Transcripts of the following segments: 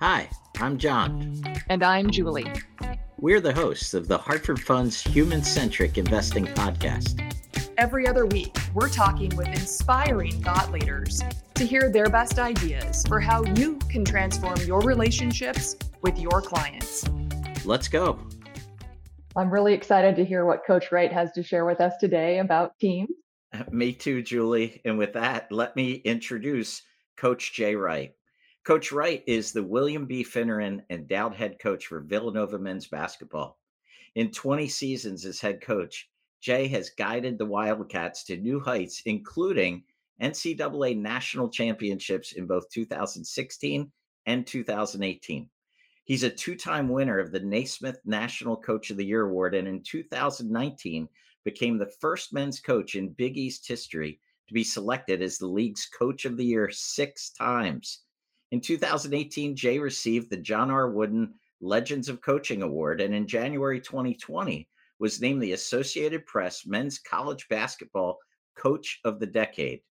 Hi, I'm John. And I'm Julie. We're the hosts of the Hartford Funds Human Centric Investing Podcast. Every other week, we're talking with inspiring thought leaders to hear their best ideas for how you can transform your relationships with your clients. Let's go. I'm really excited to hear what Coach Wright has to share with us today about teams. Me too, Julie. And with that, let me introduce Coach Jay Wright. Coach Wright is the William B. Finneran endowed head coach for Villanova men's basketball. In 20 seasons as head coach, Jay has guided the Wildcats to new heights, including NCAA national championships in both 2016 and 2018. He's a two time winner of the Naismith National Coach of the Year Award, and in 2019 became the first men's coach in Big East history to be selected as the league's Coach of the Year six times. In 2018, Jay received the John R. Wooden Legends of Coaching Award, and in January 2020 was named the Associated Press Men's College Basketball Coach of the Decade.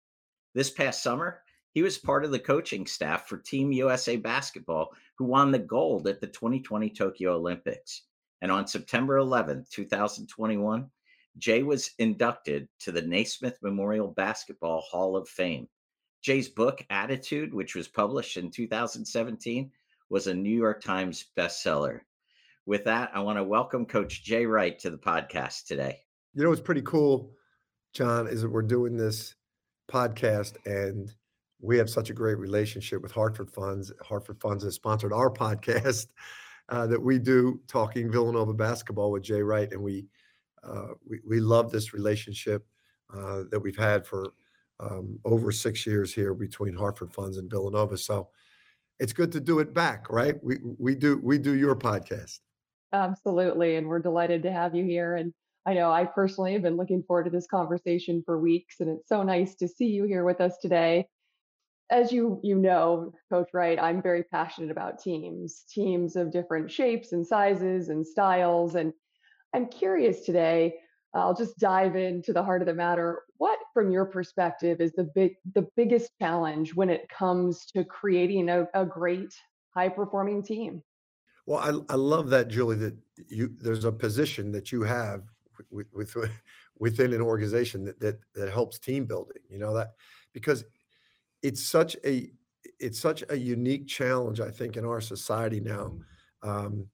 This past summer, he was part of the coaching staff for Team USA Basketball, who won the gold at the 2020 Tokyo Olympics. And on September 11, 2021, Jay was inducted to the Naismith Memorial Basketball Hall of Fame. Jay's book, Attitude, which was published in 2017, was a New York Times bestseller. With that, I want to welcome Coach Jay Wright to the podcast today. You know what's pretty cool, John, is that we're doing this podcast and we have such a great relationship with Hartford Funds. Hartford Funds has sponsored our podcast uh, that we do talking Villanova basketball with Jay Wright, and we uh, we, we love this relationship uh, that we've had for um, over six years here between Hartford Funds and Villanova. So it's good to do it back, right? We we do we do your podcast. Absolutely, and we're delighted to have you here. And I know I personally have been looking forward to this conversation for weeks, and it's so nice to see you here with us today. As you you know, Coach Wright, I'm very passionate about teams, teams of different shapes and sizes and styles, and I'm curious today I'll just dive into the heart of the matter. What, from your perspective, is the big the biggest challenge when it comes to creating a, a great high performing team? Well, I, I love that, Julie. That you there's a position that you have with, with within an organization that, that that helps team building. You know that because it's such a it's such a unique challenge. I think in our society now. Um,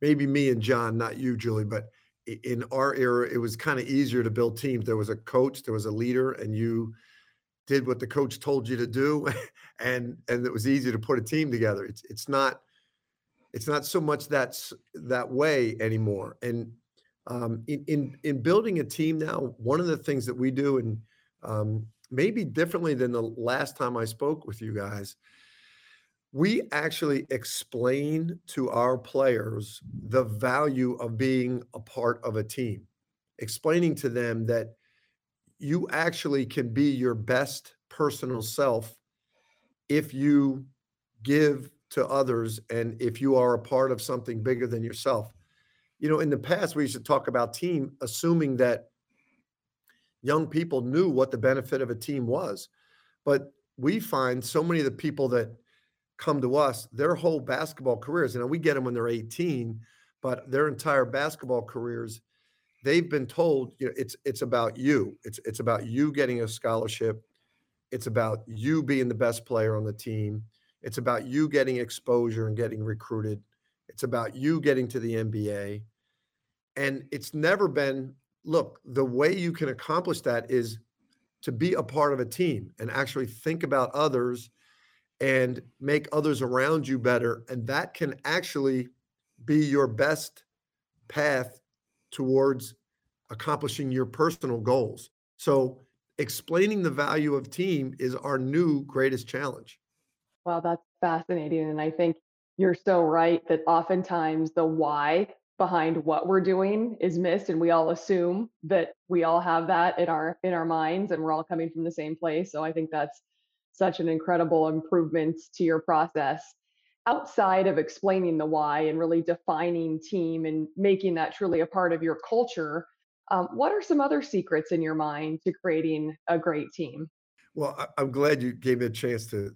maybe me and John, not you, Julie, but in our era, it was kind of easier to build teams. There was a coach, there was a leader, and you did what the coach told you to do, and and it was easy to put a team together. It's it's not it's not so much that's that way anymore. And um, in, in in building a team now, one of the things that we do, and um, maybe differently than the last time I spoke with you guys, we actually explain to our players the value of being a part of a team, explaining to them that you actually can be your best personal self if you give to others and if you are a part of something bigger than yourself. You know, in the past, we used to talk about team, assuming that young people knew what the benefit of a team was. But we find so many of the people that come to us their whole basketball careers. You know, we get them when they're 18, but their entire basketball careers, they've been told, you know, it's it's about you. It's it's about you getting a scholarship. It's about you being the best player on the team. It's about you getting exposure and getting recruited. It's about you getting to the NBA. And it's never been, look, the way you can accomplish that is to be a part of a team and actually think about others and make others around you better. And that can actually be your best path towards accomplishing your personal goals. So, explaining the value of team is our new greatest challenge. Wow, that's fascinating. And I think you're so right that oftentimes the why behind what we're doing is missed and we all assume that we all have that in our in our minds and we're all coming from the same place so i think that's such an incredible improvement to your process outside of explaining the why and really defining team and making that truly a part of your culture um, what are some other secrets in your mind to creating a great team? Well i'm glad you gave me a chance to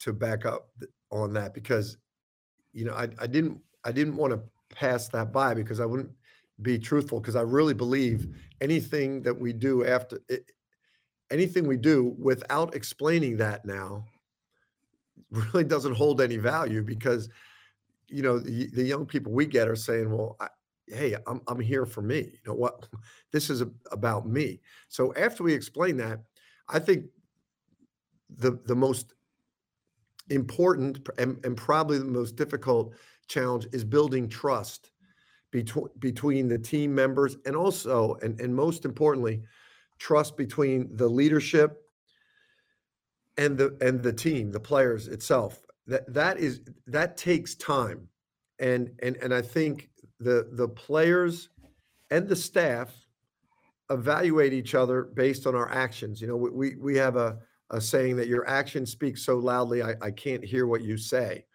to back up on that because you know, I I didn't I didn't wanna pass that by because I wouldn't be truthful because I really believe anything that we do after anything we do without explaining that now really doesn't hold any value because, you know, the the young people we get are saying, "Well, I hey, I'm I'm here for me. You know what? This is a about me." So after we explain that, I think the the most important and, and probably the most difficult challenge is building trust between between the team members and also and, and most importantly trust between the leadership and the and the team the players itself. That that is that takes time. And and and i think the the players and the staff evaluate each other based on our actions. You know we we have a a saying that your actions speak so loudly I, I can't hear what you say.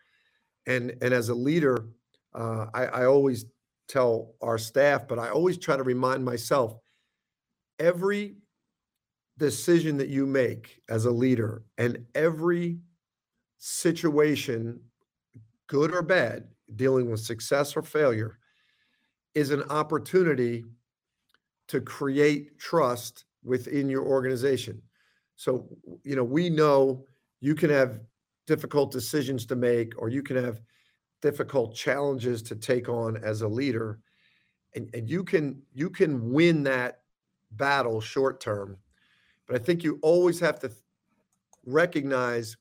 And and as a leader uh, I, I always tell our staff but i always try to remind myself every decision that you make as a leader and every situation good or bad dealing with success or failure is an opportunity to create trust within your organization so, you know, we know you can have difficult decisions to make, or you can have difficult challenges to take on as a leader. And, and you can you can win that battle short term. But I think you always have to recognize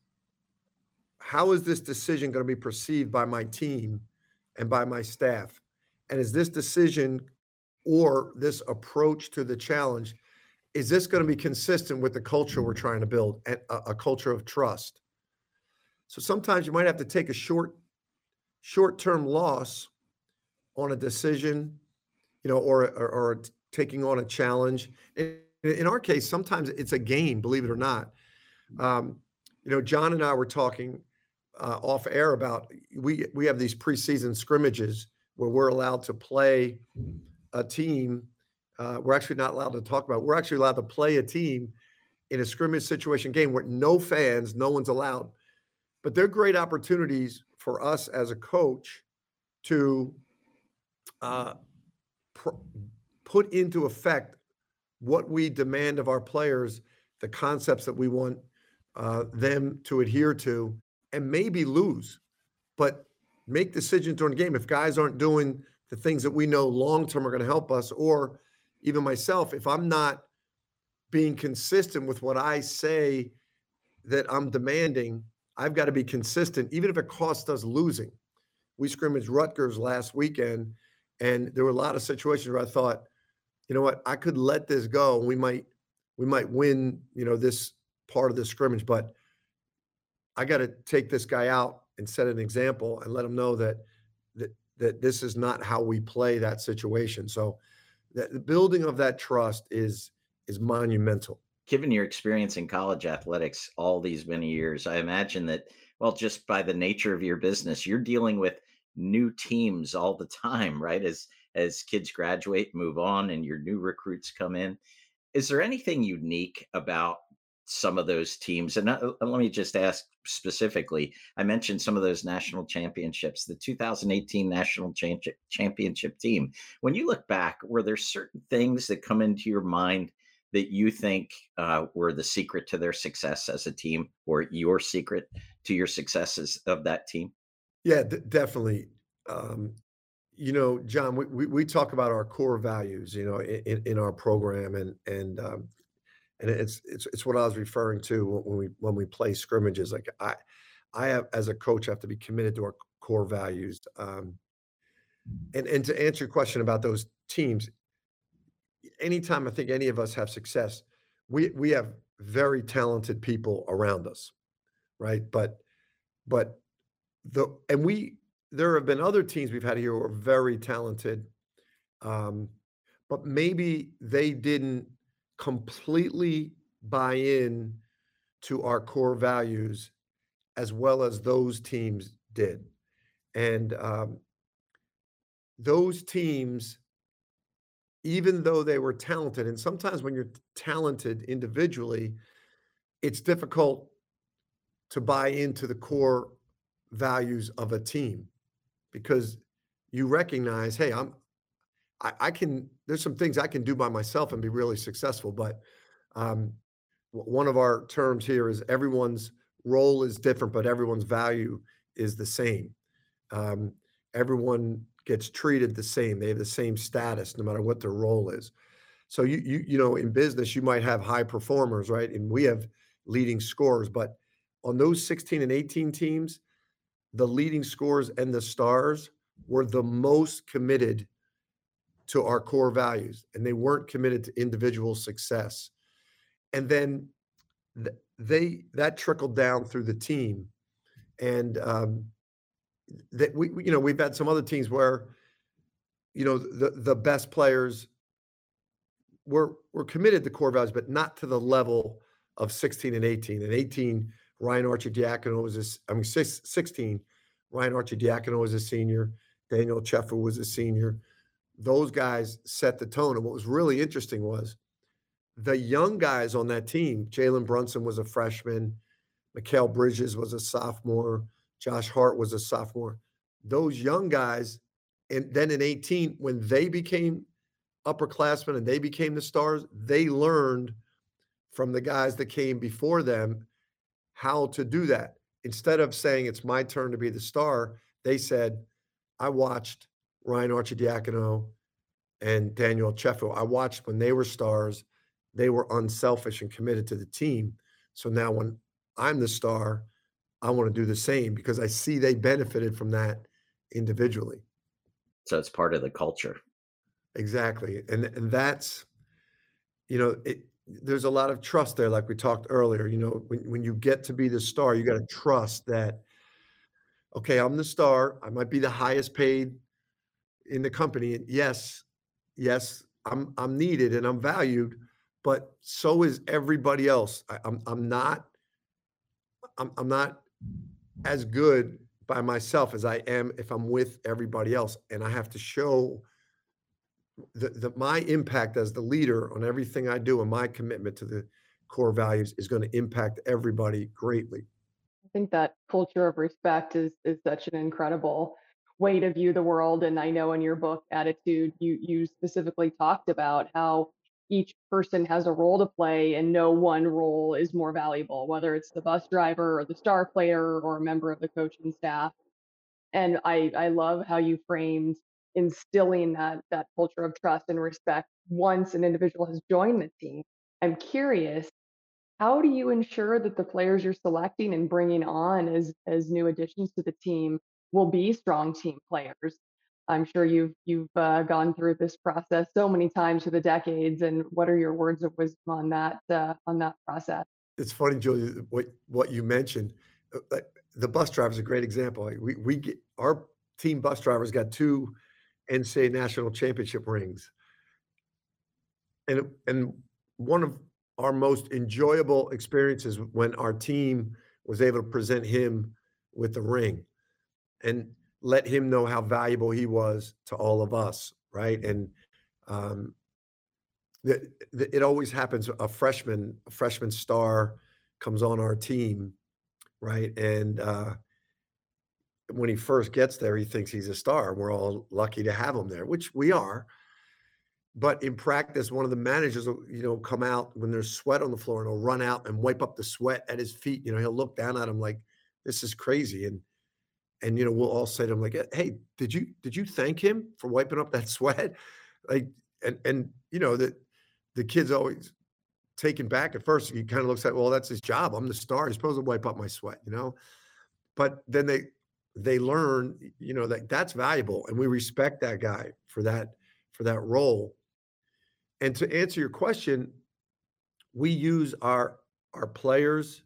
how is this decision going to be perceived by my team and by my staff? And is this decision or this approach to the challenge is this going to be consistent with the culture we're trying to build and a, culture of trust so sometimes you might have to take a short short-term loss on a decision you know or or, or taking on a challenge in, our case sometimes it's a game believe it or not um, you know john and i were talking uh, off air about we we have these preseason scrimmages where we're allowed to play a team uh, we're actually not allowed to talk about. We're actually allowed to play a team in a scrimmage situation game where no fans, no one's allowed. But they're great opportunities for us as a coach to uh, pr- put into effect what we demand of our players, the concepts that we want uh, them to adhere to, and maybe lose, but make decisions during the game. If guys aren't doing the things that we know long term are going to help us, or even myself, if I'm not being consistent with what I say that I'm demanding, I've got to be consistent, even if it costs us losing. We scrimmaged Rutgers last weekend, and there were a lot of situations where I thought, you know what, I could let this go. We might, we might win, you know, this part of the scrimmage, but I got to take this guy out and set an example and let him know that that that this is not how we play that situation. So that the building of that trust is is monumental. Given your experience in college athletics all these many years, I imagine that well, just by the nature of your business, you're dealing with new teams all the time, right? As as kids graduate, move on, and your new recruits come in. Is there anything unique about some of those teams. And uh, let me just ask specifically I mentioned some of those national championships, the 2018 national championship team. When you look back, were there certain things that come into your mind that you think uh, were the secret to their success as a team or your secret to your successes of that team? Yeah, d- definitely. Um, you know, John, we, we, we, talk about our core values, you know, in, in our program, and and um, and it's it's it's what I was referring to when we when we play scrimmages. Like I, I have as a coach have to be committed to our core values. Um, and and to answer your question about those teams, anytime I think any of us have success, we we have very talented people around us, right? But but the and we there have been other teams we've had here who are very talented, um, but maybe they didn't completely buy in to our core values as well as those teams did. And um, those teams, even though they were talented, and sometimes when you're talented individually, it's difficult to buy into the core values of a team. Because you recognize, hey, I'm I, I can there's some things I can do by myself and be really successful. But um, one of our terms here is everyone's role is different, but everyone's value is the same. Um, everyone gets treated the same. They have the same status, no matter what their role is. So you you you know, in business, you might have high performers, right? And we have leading scores, but on those 16 and 18 teams, the leading scores and the stars were the most committed to our core values and they weren't committed to individual success. And then th- they that trickled down through the team. And um, that we, we- you know, we've had some other teams where, you know, the the best players were were committed to core values, but not to the level of 16 and 18. And 18, Ryan Arcidiacono was a, I mean, six, 16, Ryan Arcidiacono was a senior. Daniel Ochefu was a senior. Those guys set the tone. And what was really interesting was the young guys on that team. Jalen Brunson was a freshman. Mikal Bridges was a sophomore. Josh Hart was a sophomore. Those young guys, and then in 18, when they became upperclassmen and they became the stars, they learned from the guys that came before them how to do that. Instead of saying it's my turn to be the star, they said, I watched Ryan Arcidiacono and Daniel Ochefu. I watched when they were stars, they were unselfish and committed to the team. So now when I'm the star, I want to do the same because I see they benefited from that individually. So it's part of the culture. Exactly. And and that's you know, it there's a lot of trust there like we talked earlier, you know, when when you get to be the star, you got to trust that okay, I'm the star. I might be the highest paid in the company. And yes, yes, I'm I'm needed and I'm valued, but so is everybody else. I, I'm I'm not I'm I'm not as good by myself as I am if I'm with everybody else. And I have to show the my impact as the leader on everything I do and my commitment to the core values is going to impact everybody greatly. I think that culture of respect is is such an incredible way to view the world. And I know in your book, Attitude, you you specifically talked about how each person has a role to play and no one role is more valuable, whether it's the bus driver or the star player or a member of the coaching staff. And I I love how you framed instilling that that culture of trust and respect once an individual has joined the team. I'm curious how do you ensure that the players you're selecting and bringing on as as new additions to the team will be strong team players? I'm sure you've you've uh, gone through this process so many times through the decades. And what are your words of wisdom on that uh, on that process? It's funny, Julie, what what you mentioned. uh, The bus driver is a great example. We we get our team bus drivers got two NCAA national championship rings, and and one of our most enjoyable experiences when our team was able to present him with the ring and let him know how valuable he was to all of us, right? And um, the, the, it always happens. A freshman, a freshman star comes on our team, right? And uh, when he first gets there, he thinks he's a star. We're all lucky to have him there, which we are. But in practice, one of the managers will, you know, come out when there's sweat on the floor and he'll run out and wipe up the sweat at his feet. You know, he'll look down at him like, this is crazy. And and you know, we'll all say to him, like, hey, did you did you thank him for wiping up that sweat? Like, and and you know, that the kid's always taken back at first. He kind of looks at, well, that's his job. I'm the star. He's supposed to wipe up my sweat, you know. But then they they learn, you know, that that's valuable, and we respect that guy for that for that role. And to answer your question, we use our our players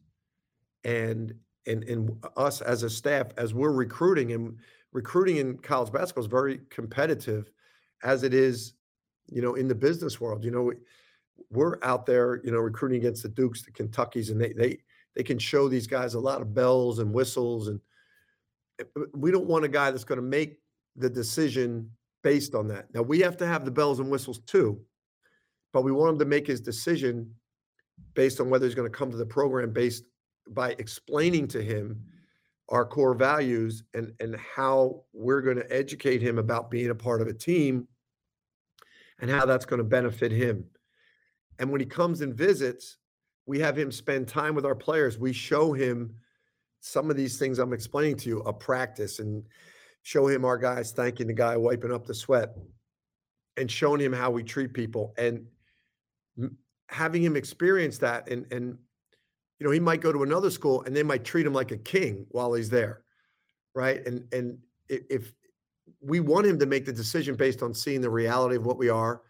and and and us as a staff as we're recruiting and recruiting in college basketball is very competitive as it is you know in the business world you know we- we're out there you know recruiting against the dukes the kentuckys and they they they can show these guys a lot of bells and whistles and Eh, uh, we don't want a guy that's going to make the decision based on that now we have to have the bells and whistles too but we want him to make his decision based on whether he's going to come to the program based by explaining to him our core values and and how we're going to educate him about being a part of a team and how that's going to benefit him. And when he comes and visits, we have him spend time with our players. We show him some of these things I'm explaining to you, a practice, and show him our guys thanking the guy wiping up the sweat and showing him how we treat people and having him experience that and and you know he might go to another school and they might treat him like a king while he's there right? And and if we want him to make the decision based on seeing the reality of what we are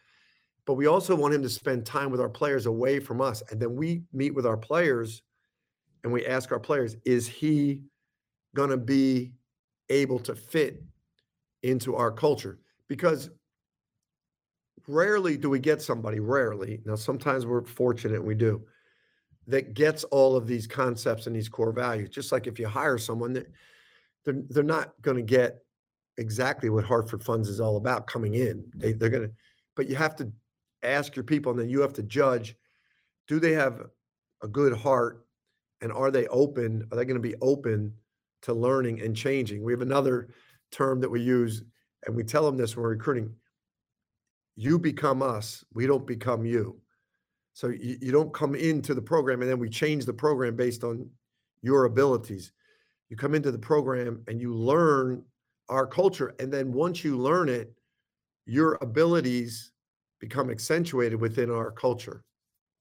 but we also want him to spend time with our players away from us and then we meet with our players and we ask our players is he going to be able to fit into our culture? Because rarely do we get somebody rarely now sometimes we're fortunate we do that gets all of these concepts and these core values just like if you hire someone that they're, they're not going to get exactly what hartford funds is all about coming in. They, they're going to but you have to ask your people and then you have to judge do they have a good heart and are they open are they going to be open to learning and changing? We have another term that we use and we tell them this when we're recruiting you become us we don't become you. So you, you don't come into the program and then we change the program based on your abilities. You come into the program and you learn our culture and then once you learn it your abilities become accentuated within our culture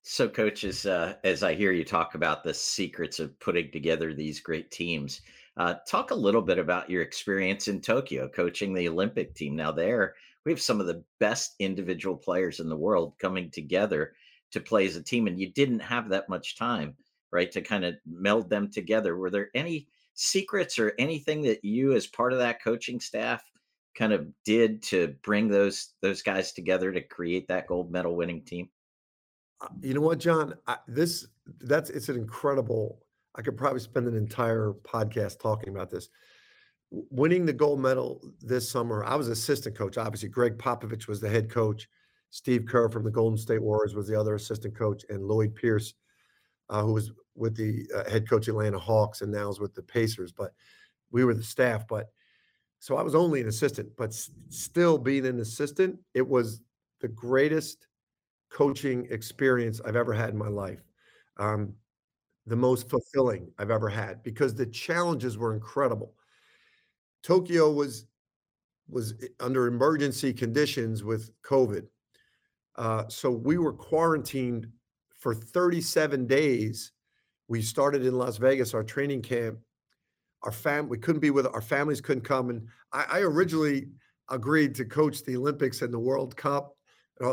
so coaches uh, as i hear you talk about the secrets of putting together these great teams uh, talk a little bit about your experience in tokyo coaching the olympic team. Now there we have some of the best individual players in the world coming together to play as a team and you didn't have that much time right to kind of meld them together. Were there any secrets or anything that you as part of that coaching staff kind of did to bring those those guys together to create that gold medal winning team you know what john I, this that's it's an incredible i could probably spend an entire podcast talking about this winning the gold medal this summer, I was assistant coach. Obviously, Gregg Popovich was the head coach. Steve Kerr from the Golden State Warriors was the other assistant coach, and Lloyd Pierce, uh, who was with the uh, head coach Atlanta Hawks and now is with the Pacers. But we were the staff. But so I was only an assistant, but s- still being an assistant, it was the greatest coaching experience I've ever had in my life. Um, the most fulfilling I've ever had because the challenges were incredible Tokyo was was under emergency conditions with COVID. Uh, so we were quarantined for 37 days. We started in Las Vegas, our training camp. Our fam, we couldn't be with our families, couldn't come. And I, I originally agreed to coach the Olympics and the World Cup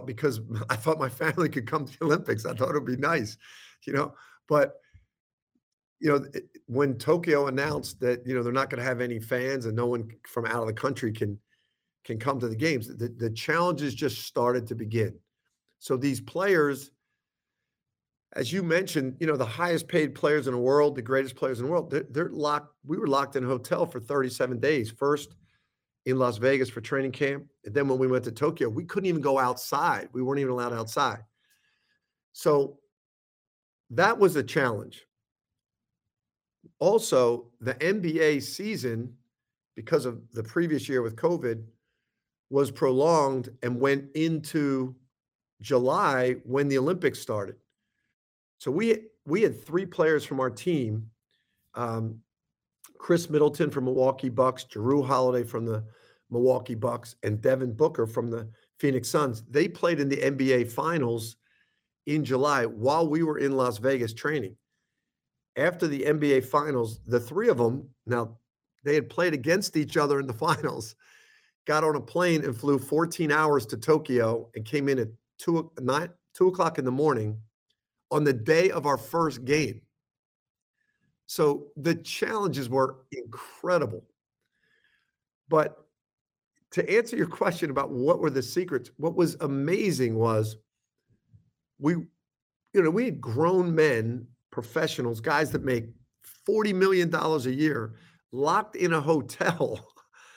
because I thought my family could come to the Olympics. I thought it would be nice, you know. But you know, when Tokyo announced that you know they're not going to have any fans and no one from out of the country can can come to the games, the, the challenges just started to begin. So these players, as you mentioned, you know, the highest paid players in the world, the greatest players in the world, they're, they're locked. We were locked in a hotel for 37 days. First in Las Vegas for training camp, and then when we went to Tokyo, we couldn't even go outside. We weren't even allowed outside. So that was a challenge also, the NBA season, because of the previous year with COVID, was prolonged and went into July when the Olympics started. So we we had three players from our team: um, Khris Middleton from Milwaukee Bucks, Jrue Holiday from the Milwaukee Bucks, and Devin Booker from the Phoenix Suns. They played in the NBA Finals in July while we were in Las Vegas training after the NBA finals, the three of them, now they had played against each other in the finals, got on a plane and flew 14 hours to Tokyo and came in at two, nine, two o'clock in the morning on the day of our first game. So the challenges were incredible. But to answer your question about what were the secrets, what was amazing was we, you know, we had grown men professionals, guys that make $40 million a year, locked in a hotel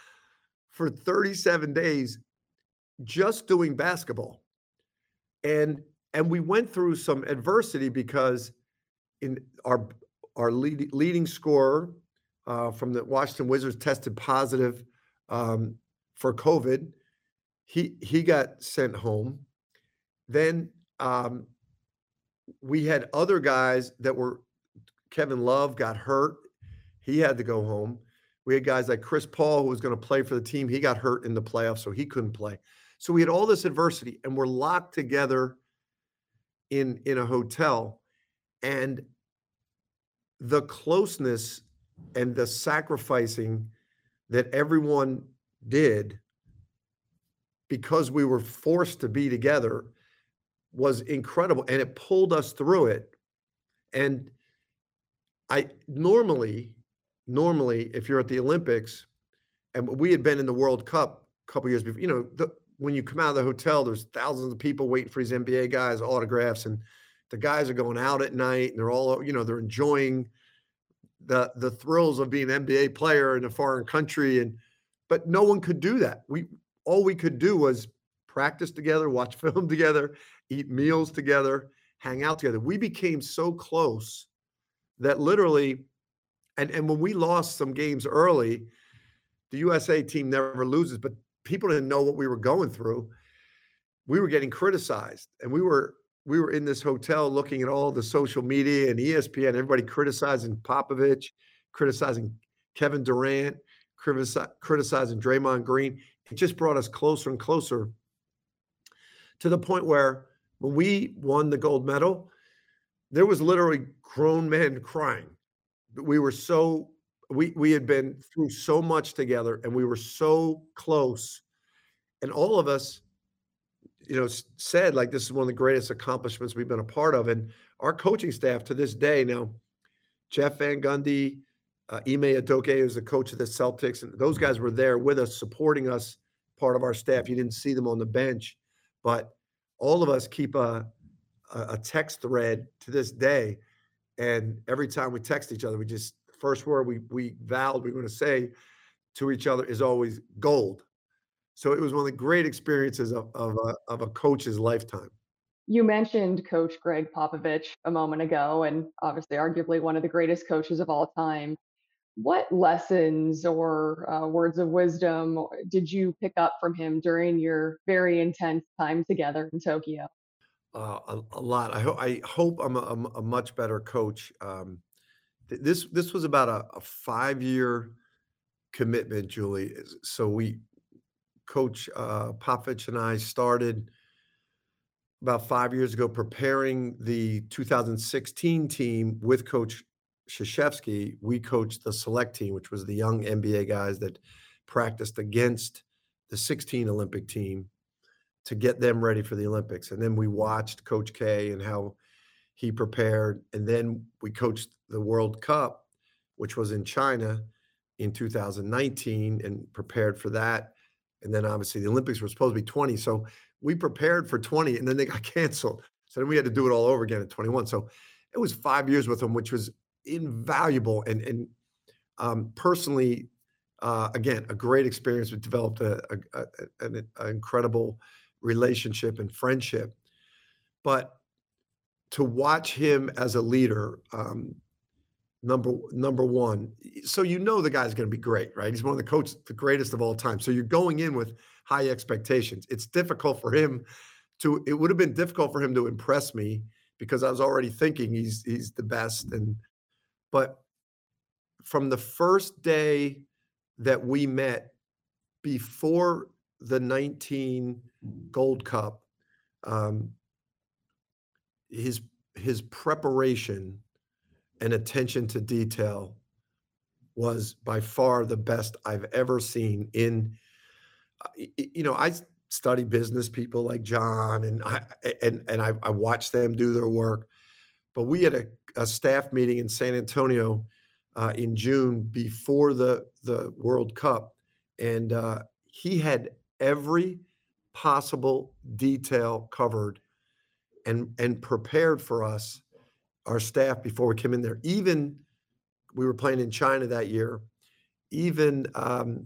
for 37 days just doing basketball. And and we went through some adversity because in our our lead, leading scorer uh, from the Washington Wizards tested positive um, for COVID. He he got sent home. Then um, we had other guys that were Kevin Love got hurt. He had to go home. We had guys like Chris Paul, who was going to play for the team. He got hurt in the playoffs, so he couldn't play. So we had all this adversity, and we're locked together in in a hotel, and the closeness and the sacrificing that everyone did because we were forced to be together was incredible and it pulled us through it. And i normally normally if you're at the olympics and we had been in the world cup a couple years before you know the, when you come out of the hotel there's thousands of people waiting for these nba guys autographs and the guys are going out at night and they're all you know they're enjoying the the thrills of being an nba player in a foreign country and but no one could do that we all we could do was practice together watch film together eat meals together, hang out together. We became so close that literally, and, and when we lost some games early, the USA team never loses, but people didn't know what we were going through. We were getting criticized, and we were we were in this hotel looking at all the social media and ESPN, everybody criticizing Popovich, criticizing Kevin Durant, criticizing Draymond Green. It just brought us closer and closer to the point where when we won the gold medal, there was literally grown men crying. We were so we we had been through so much together and we were so close. And all of us, you know, said like this is one of the greatest accomplishments we've been a part of. And our coaching staff to this day now, Jeff Van Gundy, uh, Ime Udoka is the coach of the Celtics, and those guys were there with us, supporting us, part of our staff. You didn't see them on the bench, but all of us keep a, a text thread to this day. And every time we text each other, we just first word we we vowed we are going to say to each other is always gold. So it was one of the great experiences of of a, of a coach's lifetime. You mentioned Coach Gregg Popovich a moment ago, and obviously, arguably one of the greatest coaches of all time. What lessons or uh, words of wisdom did you pick up from him during your very intense time together in Tokyo? Uh, a, a lot. I, ho- I hope I'm a, a much better coach. Um, th- this this was about a, a five year commitment, Julie. So we, Coach uh, Popovich and I started about five years ago preparing the 2016 team with Coach Krzyzewski, we coached the select team, which was the young NBA guys that practiced against the 16 Olympic team to get them ready for the Olympics. And then we watched Coach K and how he prepared. And then we coached the World Cup, which was in China in 2019 and prepared for that. And then obviously the Olympics were supposed to be 20. So we prepared for 20 and then they got canceled. So then we had to do it all over again at 21. So it was five years with them, which was invaluable and and um, personally, uh, again, a great experience. We developed a, a, a, an, incredible relationship and friendship. But to watch him as a leader, um, number number one, so you know the guy's going to be great, right? He's one of the coaches, the greatest of all time. So you're going in with high expectations. It's difficult for him to. It would have been difficult for him to impress me because I was already thinking he's he's the best and but from the first day that we met before the 19 Gold Cup, um, his his preparation and attention to detail was by far the best I've ever seen in uh, you know I study business people like John and I and and I, I watch them do their work but we had a, a staff meeting in San Antonio uh, in June before the the World Cup, and uh, he had every possible detail covered and and prepared for us, our staff before we came in there. Even we were playing in China that year. Even um,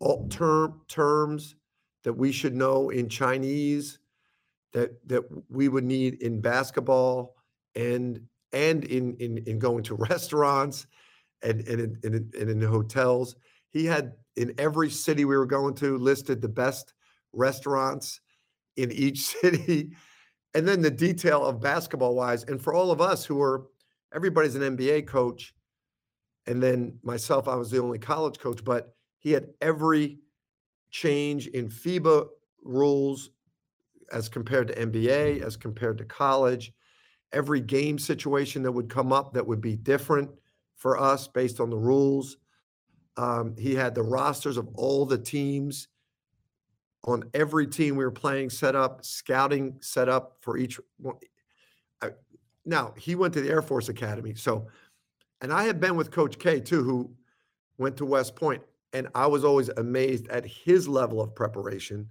all term terms that we should know in Chinese that that we would need in basketball and and in in in going to restaurants and and in, and in, in hotels. He had in every city we were going to listed the best restaurants in each city, and then the detail of basketball wise. And for all of us who are, everybody's an NBA coach, and then myself, I was the only college coach, but he had every change in FIBA rules as compared to NBA, as compared to college, every game situation that would come up that would be different for us based on the rules. Um, he had the rosters of all the teams on every team we were playing set up, scouting set up for each one. I, now, he went to the Air Force Academy. So, and I had been with Coach K too, who went to West Point, and I was always amazed at his level of preparation.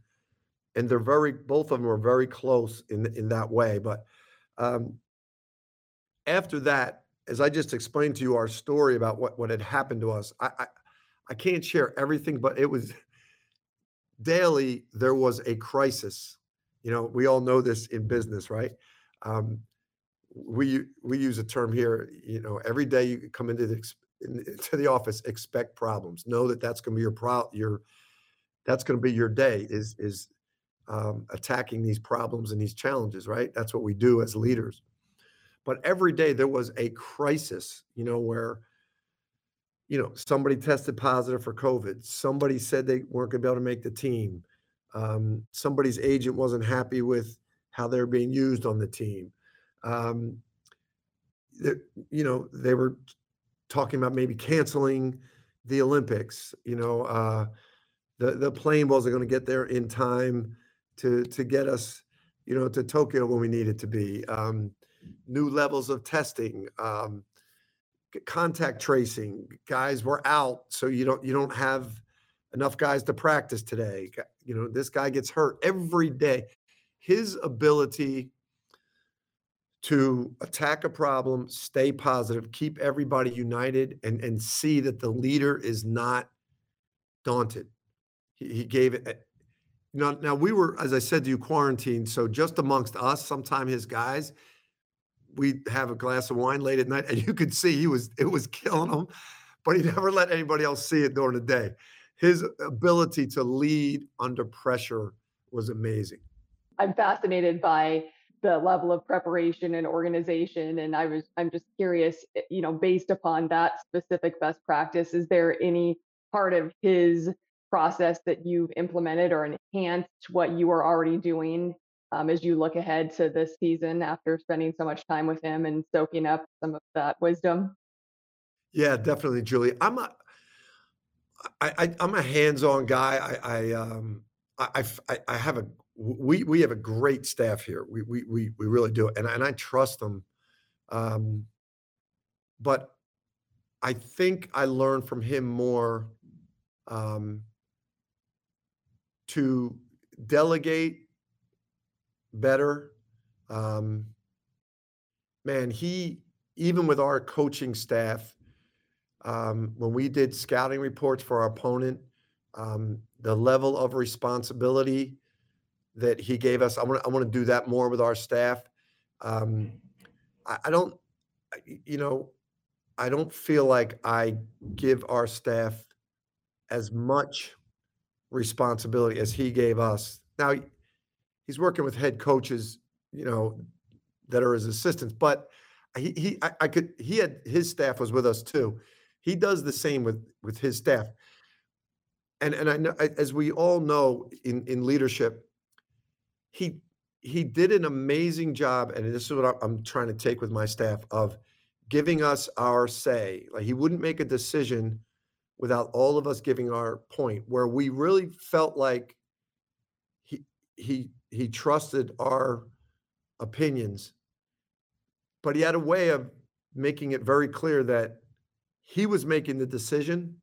And they're very, both of them are very close in in that way. But um, after that, as I just explained to you our story about what what had happened to us, I, I I can't share everything, but it was daily there was a crisis. You know, we all know this in business, right? Um, we we use a term here. You know, every day you come into the into the office, expect problems. Know that that's going to be your pro your that's going to be your day. Is is um, attacking these problems and these challenges, right? That's what we do as leaders. But every day there was a crisis, you know, where you know, somebody tested positive for COVID. Somebody said they weren't going to be able to make the team. Um, somebody's agent wasn't happy with how they're being used on the team. Um, you know, they were talking about maybe canceling the Olympics. You know, uh, the the plane wasn't going to get there in time to to get us, you know, to Tokyo when we needed to be. Um, new levels of testing. Um, contact tracing guys were out so you don't you don't have enough guys to practice today you know this guy gets hurt every day his ability to attack a problem stay positive keep everybody united and and see that the leader is not daunted he, he gave it eh, now, now we were as i said to you quarantined so just amongst us sometime his guys we'd have a glass of wine late at night, and you could see he was it was killing him, but he never let anybody else see it during the day. His ability to lead under pressure was amazing. I'm fascinated by the level of preparation and organization and i was i'm just curious eh, you know based upon that specific best practice is there any part of his process that you've implemented or enhanced what you are already doing um, as you look ahead to this season after spending so much time with him and soaking up some of that wisdom? Yeah, definitely, Julie. I'm a, I, I, I'm a hands-on guy. I, I, um, I, I, I have a, we, we have a great staff here. We, we, we, we really do, and and I trust them. Um, but I think I learned from him more um, to delegate better. Um, man, he even with our coaching staff, um, when we did scouting reports for our opponent, um, the level of responsibility that he gave us, I want I want to do that more with our staff. Um, I, I don't, you know, I don't feel like I give our staff as much responsibility as he gave us. Now, he's working with head coaches, you know, that are his assistants. But he he I, I could he had his staff was with us too. He does the same with with his staff. And and I know as we all know in in leadership, he he did an amazing job, and this is what I'm trying to take with my staff of giving us our say. Like he wouldn't make a decision without all of us giving our point, where we really felt like he he he trusted our opinions, but he had a way of making it very clear that he was making the decision.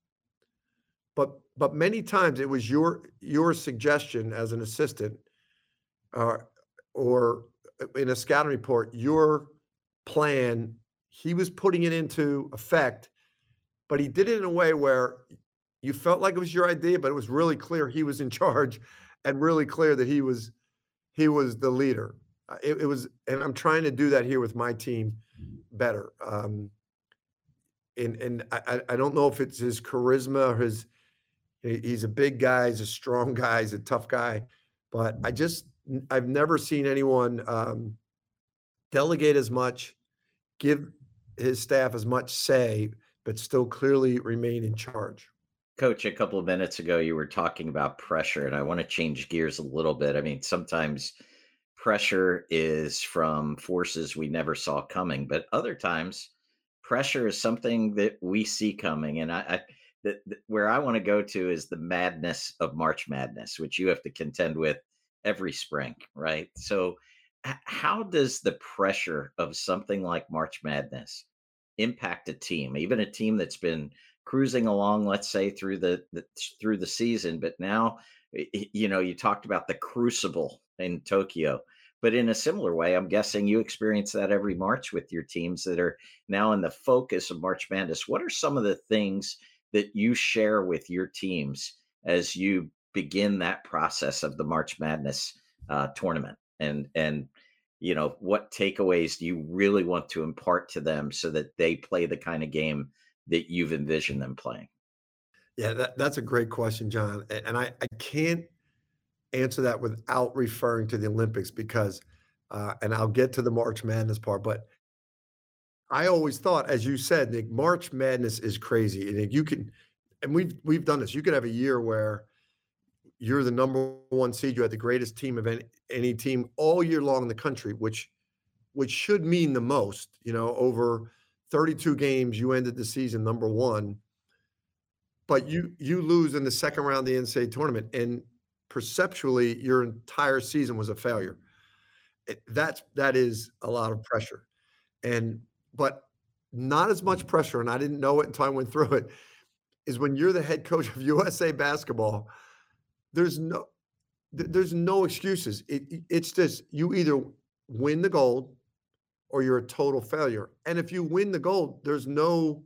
But but many times it was your your suggestion as an assistant, uh, or in a scouting report, your plan. He was putting it into effect, but he did it in a way where you felt like it was your idea, but it was really clear he was in charge, and really clear that he was he was the leader. Uh, it, it, was, and I'm trying to do that here with my team better. Um, and and I I don't know if it's his charisma or his, he's a big guy, he's a strong guy, he's a tough guy, but I just I've never seen anyone, um, delegate as much, give his staff as much say, but still clearly remain in charge. Coach, a couple of minutes ago, you were talking about pressure, and I want to change gears a little bit. I mean, sometimes pressure is from forces we never saw coming, but other times pressure is something that we see coming. And I, I the, the- where I want to go to is the madness of March Madness, which you have to contend with every spring, right? So, h- how does the pressure of something like March Madness impact a team, even a team that's been cruising along, let's say through the, the through the season, but now you know you talked about the crucible in Tokyo, but in a similar way, I'm guessing you experience that every March with your teams that are now in the focus of March Madness. What are some of the things that you share with your teams as you begin that process of the March Madness uh, tournament? And and you know what takeaways do you really want to impart to them so that they play the kind of game that you've envisioned them playing? Yeah, that that's a great question, John, and I I can't answer that without referring to the Olympics because, uh and I'll get to the March Madness part, but I always thought, as you said, Nick, March Madness is crazy, and you can and we've we've done this, you could have a year where you're the number 1 seed, you had the greatest team of any any team all year long in the country, which which should mean the most, you know, over 32 games, you ended the season number 1, but you you lose in the second round of the NCAA tournament, and perceptually, your entire season was a failure. It that's that is a lot of pressure, and but not as much pressure, and I didn't know it until I went through it, is when you're the head coach of USA Basketball, there's no there's no excuses. It it's just you either win the gold or you're a total failure, and if you win the gold, there's no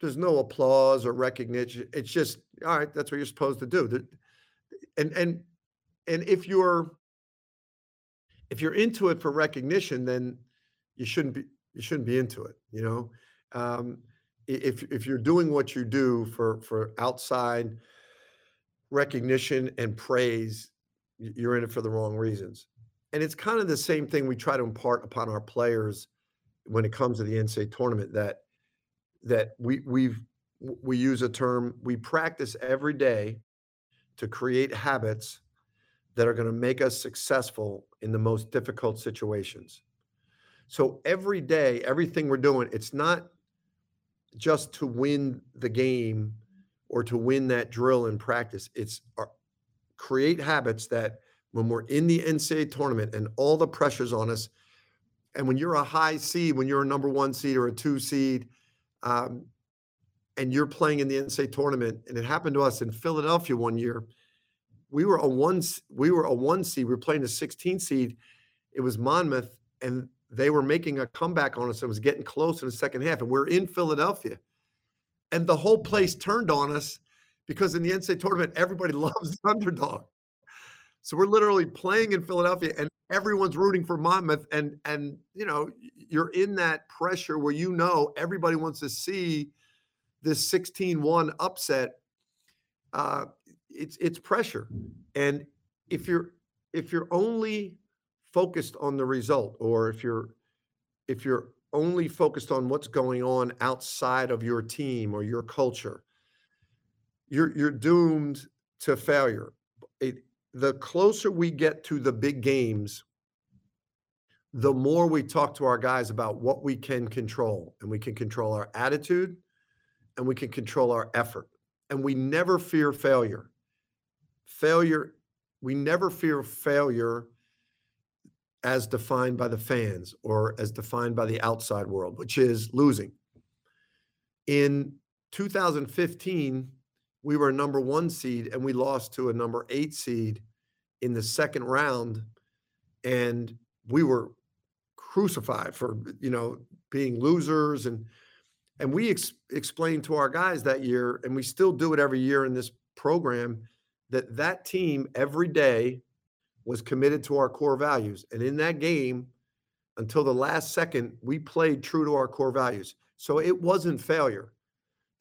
there's no applause or recognition. It's just, all right, that's what you're supposed to do. And and and if you're if you're into it for recognition, then you shouldn't be you shouldn't be into it, you know? Um, if if you're doing what you do for for outside recognition and praise, you're in it for the wrong reasons. And it's kind of the same thing we try to impart upon our players when it comes to the NCAA tournament that that we we've we use a term, we practice every day to create habits that are gonna make us successful in the most difficult situations. So every day, everything we're doing, it's not just to win the game or to win that drill in practice. It's our create habits that when we're in the NCAA tournament and all the pressure's on us, and when you're a high seed, when you're a number 1 seed or a 2 seed, um, and you're playing in the NCAA tournament, and it happened to us in Philadelphia one year. We were a one, we were a 1 seed, we were playing a 16 seed. It was Monmouth, and they were making a comeback on us. It was getting close in the second half, and we're in Philadelphia, and the whole place turned on us because in the NCAA tournament, everybody loves the underdog. So we're literally playing in Philadelphia, and everyone's rooting for Monmouth, and and, you know, you're in that pressure where you know everybody wants to see this 16-1 upset. Uh, it's it's pressure, and if you're if you're only focused on the result, or if you're if you're only focused on what's going on outside of your team or your culture, you're you're doomed to failure. It the closer we get to the big games the more we talk to our guys about what we can control, and we can control our attitude, and we can control our effort, and we never fear failure. Failure we never fear failure as defined by the fans or as defined by the outside world, which is losing. In 2015, we were a number 1 seed, and we lost to a number 8 seed in the second round, and we were crucified for, you know, being losers, and and we ex explained to our guys that year, and we still do it every year in this program, that that team every day was committed to our core values, and in that game, until the last second, we played true to our core values. So it wasn't failure.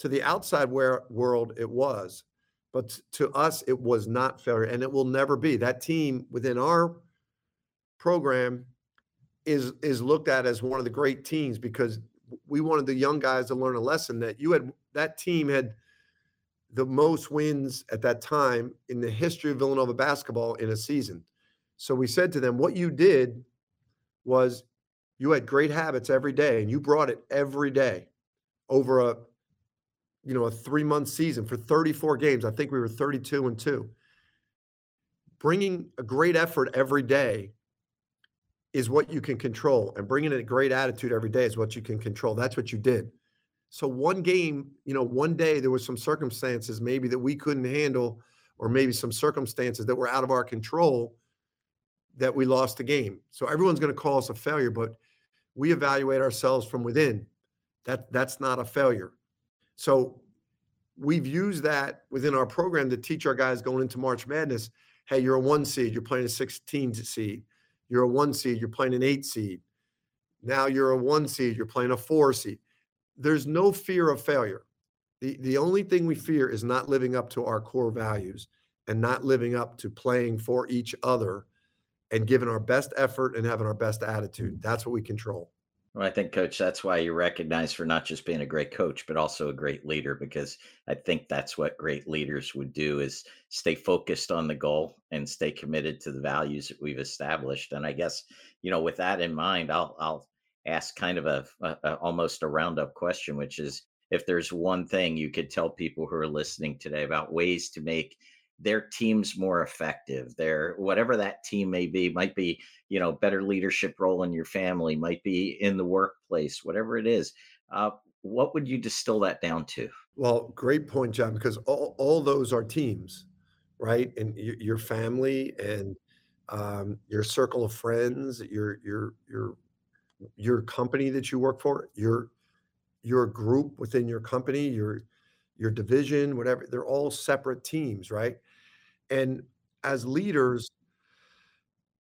To the outside world, it was. But to us, it was not failure, and it will never be. That team within our program is is looked at as one of the great teams because we wanted the young guys to learn a lesson that you had that team had the most wins at that time in the history of Villanova basketball in a season. So we said to them, what you did was you had great habits every day and you brought it every day over a you know a 3 month season for 34 games. I think we were 32 and 2. Bringing a great effort every day is what you can control and bringing a great attitude every day is what you can control. That's what you did. So one game, you know, one day there was some circumstances maybe that we couldn't handle, or maybe some circumstances that were out of our control that we lost the game. So everyone's going to call us a failure, but we evaluate ourselves from within. That that's not a failure. So we've used that within our program to teach our guys going into March Madness. Hey, you're a one seed, you're playing a 16 seed. You're a one seed, you're playing an eight seed. Now you're a one seed, you're playing a four seed there's no fear of failure. The, the only thing we fear is not living up to our core values and not living up to playing for each other and giving our best effort and having our best attitude. That's what we control. Well, I think, coach, that's why you're recognized for not just being a great coach, but also a great leader, because I think that's what great leaders would do is stay focused on the goal and stay committed to the values that we've established. And I guess, you know, with that in mind, I'll, I'll ask kind of a, a, a almost a roundup question, which is if there's one thing you could tell people who are listening today about ways to make their teams more effective their whatever that team may be might be you know better leadership role in your family might be in the workplace whatever it is uh, what would you distill that down to well great point john because all, all those are teams right and your, your family and um, your circle of friends your your your your company that you work for, your your group within your company, your your division, whatever, they're all separate teams, right? And as leaders,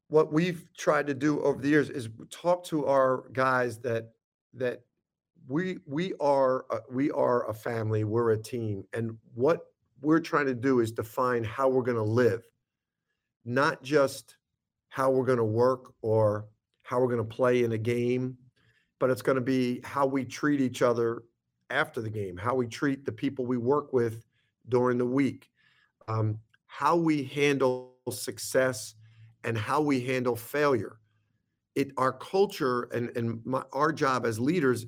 what we've tried to do over the years is talk to our guys that that we we are a, we are a family, we're a team, and what we're trying to do is define how we're going to live, not just how we're going to work or how we're going to play in a game, but it's going to be how we treat each other after the game, how we treat the people we work with during the week, um, how we handle success, and how we handle failure. It our culture and and my, our job as leaders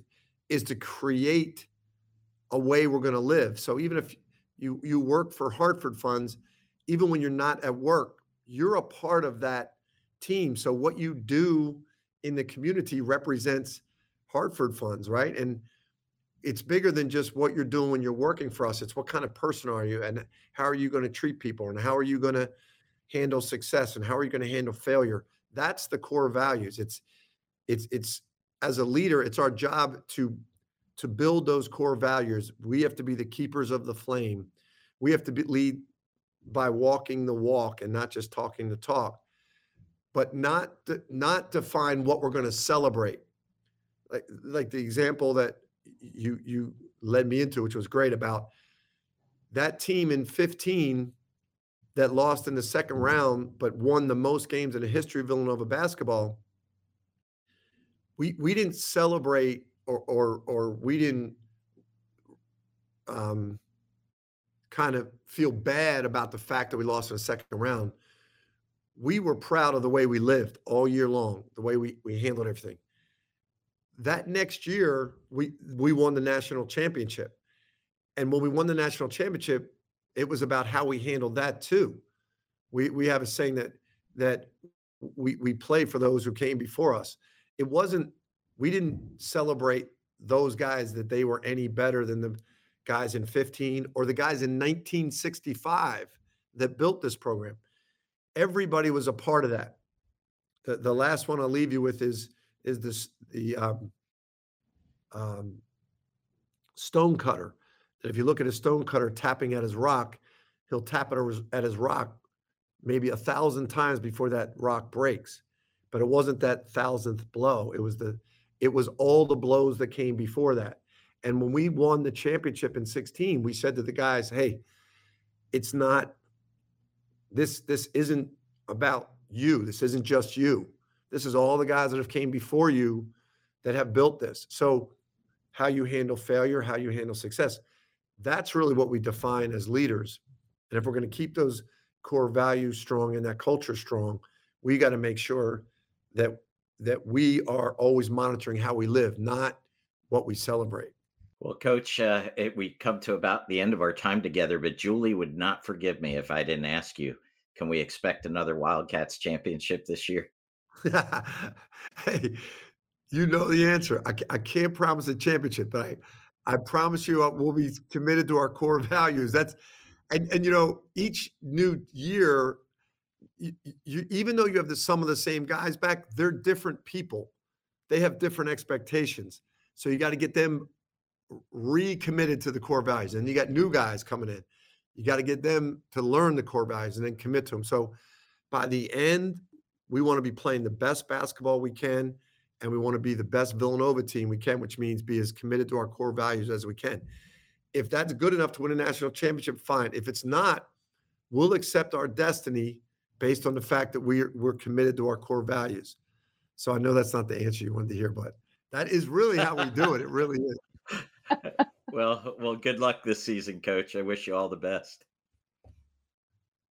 is to create a way we're going to live. So even if you you work for Hartford Funds, even when you're not at work, you're a part of that team. So what you do in the community represents Hartford funds, right? And it's bigger than just what you're doing when you're working for us. It's what kind of person are you and how are you going to treat people and how are you going to handle success and how are you going to handle failure? That's the core values. It's it's it's as a leader, it's our job to to build those core values. We have to be the keepers of the flame. We have to be, lead by walking the walk and not just talking the talk but not not define what we're going to celebrate. Like like the example that you you led me into, which was great about that team in 15 that lost in the second round but won the most games in the history of Villanova basketball. We we didn't celebrate or or or we didn't um, kind of feel bad about the fact that we lost in the second round we were proud of the way we lived all year long, the way we, we handled everything. That next year, we we won the national championship. And when we won the national championship, it was about how we handled that too. We we have a saying that that we we play for those who came before us. It wasn't we didn't celebrate those guys that they were any better than the guys in 15 or the guys in 1965 that built this program everybody was a part of that. The, the last one I'll leave you with is is this the um, um, stone cutter. If you look at a stone cutter tapping at his rock, he'll tap it at his rock maybe a thousand times before that rock breaks. But it wasn't that thousandth blow. It was the it was all the blows that came before that. And when we won the championship in 16, we said to the guys, "Hey, it's not this this isn't about you. This isn't just you. This is all the guys that have came before you that have built this. So how you handle failure, how you handle success. That's really what we define as leaders. And if we're going to keep those core values strong and that culture strong, we got to make sure that that we are always monitoring how we live, not what we celebrate. Well, Coach, uh, it, we come to about the end of our time together, but Julie would not forgive me if I didn't ask you can we expect another Wildcats championship this year? hey, you know the answer. I, I can't promise a championship, but I, I promise you uh, we'll be committed to our core values. That's and and you know each new year, you, you, even though you have the some of the same guys back, they're different people. They have different expectations. So you got to get them recommitted to the core values. And you got new guys coming in. You got to get them to learn the core values and then commit to them. So by the end, we want to be playing the best basketball we can, and we want to be the best Villanova team we can, which means be as committed to our core values as we can. If that's good enough to win a national championship, fine. If it's not, we'll accept our destiny based on the fact that we're we're committed to our core values. So I know that's not the answer you wanted to hear, but that is really how we do it. It really is. well, well, good luck this season, Coach. I wish you all the best.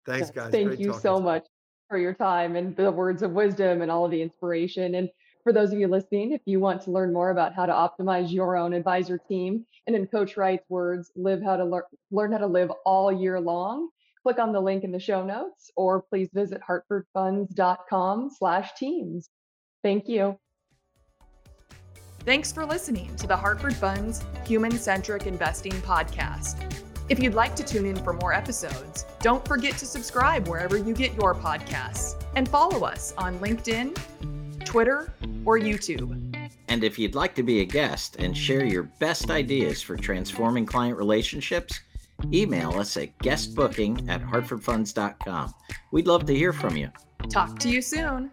Thanks, guys. Thank Great you so much for your time and the words of wisdom and all of the inspiration. And for those of you listening, if you want to learn more about how to optimize your own advisor team, and in Coach Wright's words, live how to learn, learn how to live all year long, click on the link in the show notes, or please visit hartfordfunds.com/teams. Thank you. Thanks for listening to the Hartford Funds Human Centric Investing Podcast. If you'd like to tune in for more episodes, don't forget to subscribe wherever you get your podcasts and follow us on LinkedIn, Twitter, or YouTube. And if you'd like to be a guest and share your best ideas for transforming client relationships, email us at guestbooking at hartfordfunds.com. We'd love to hear from you. Talk to you soon.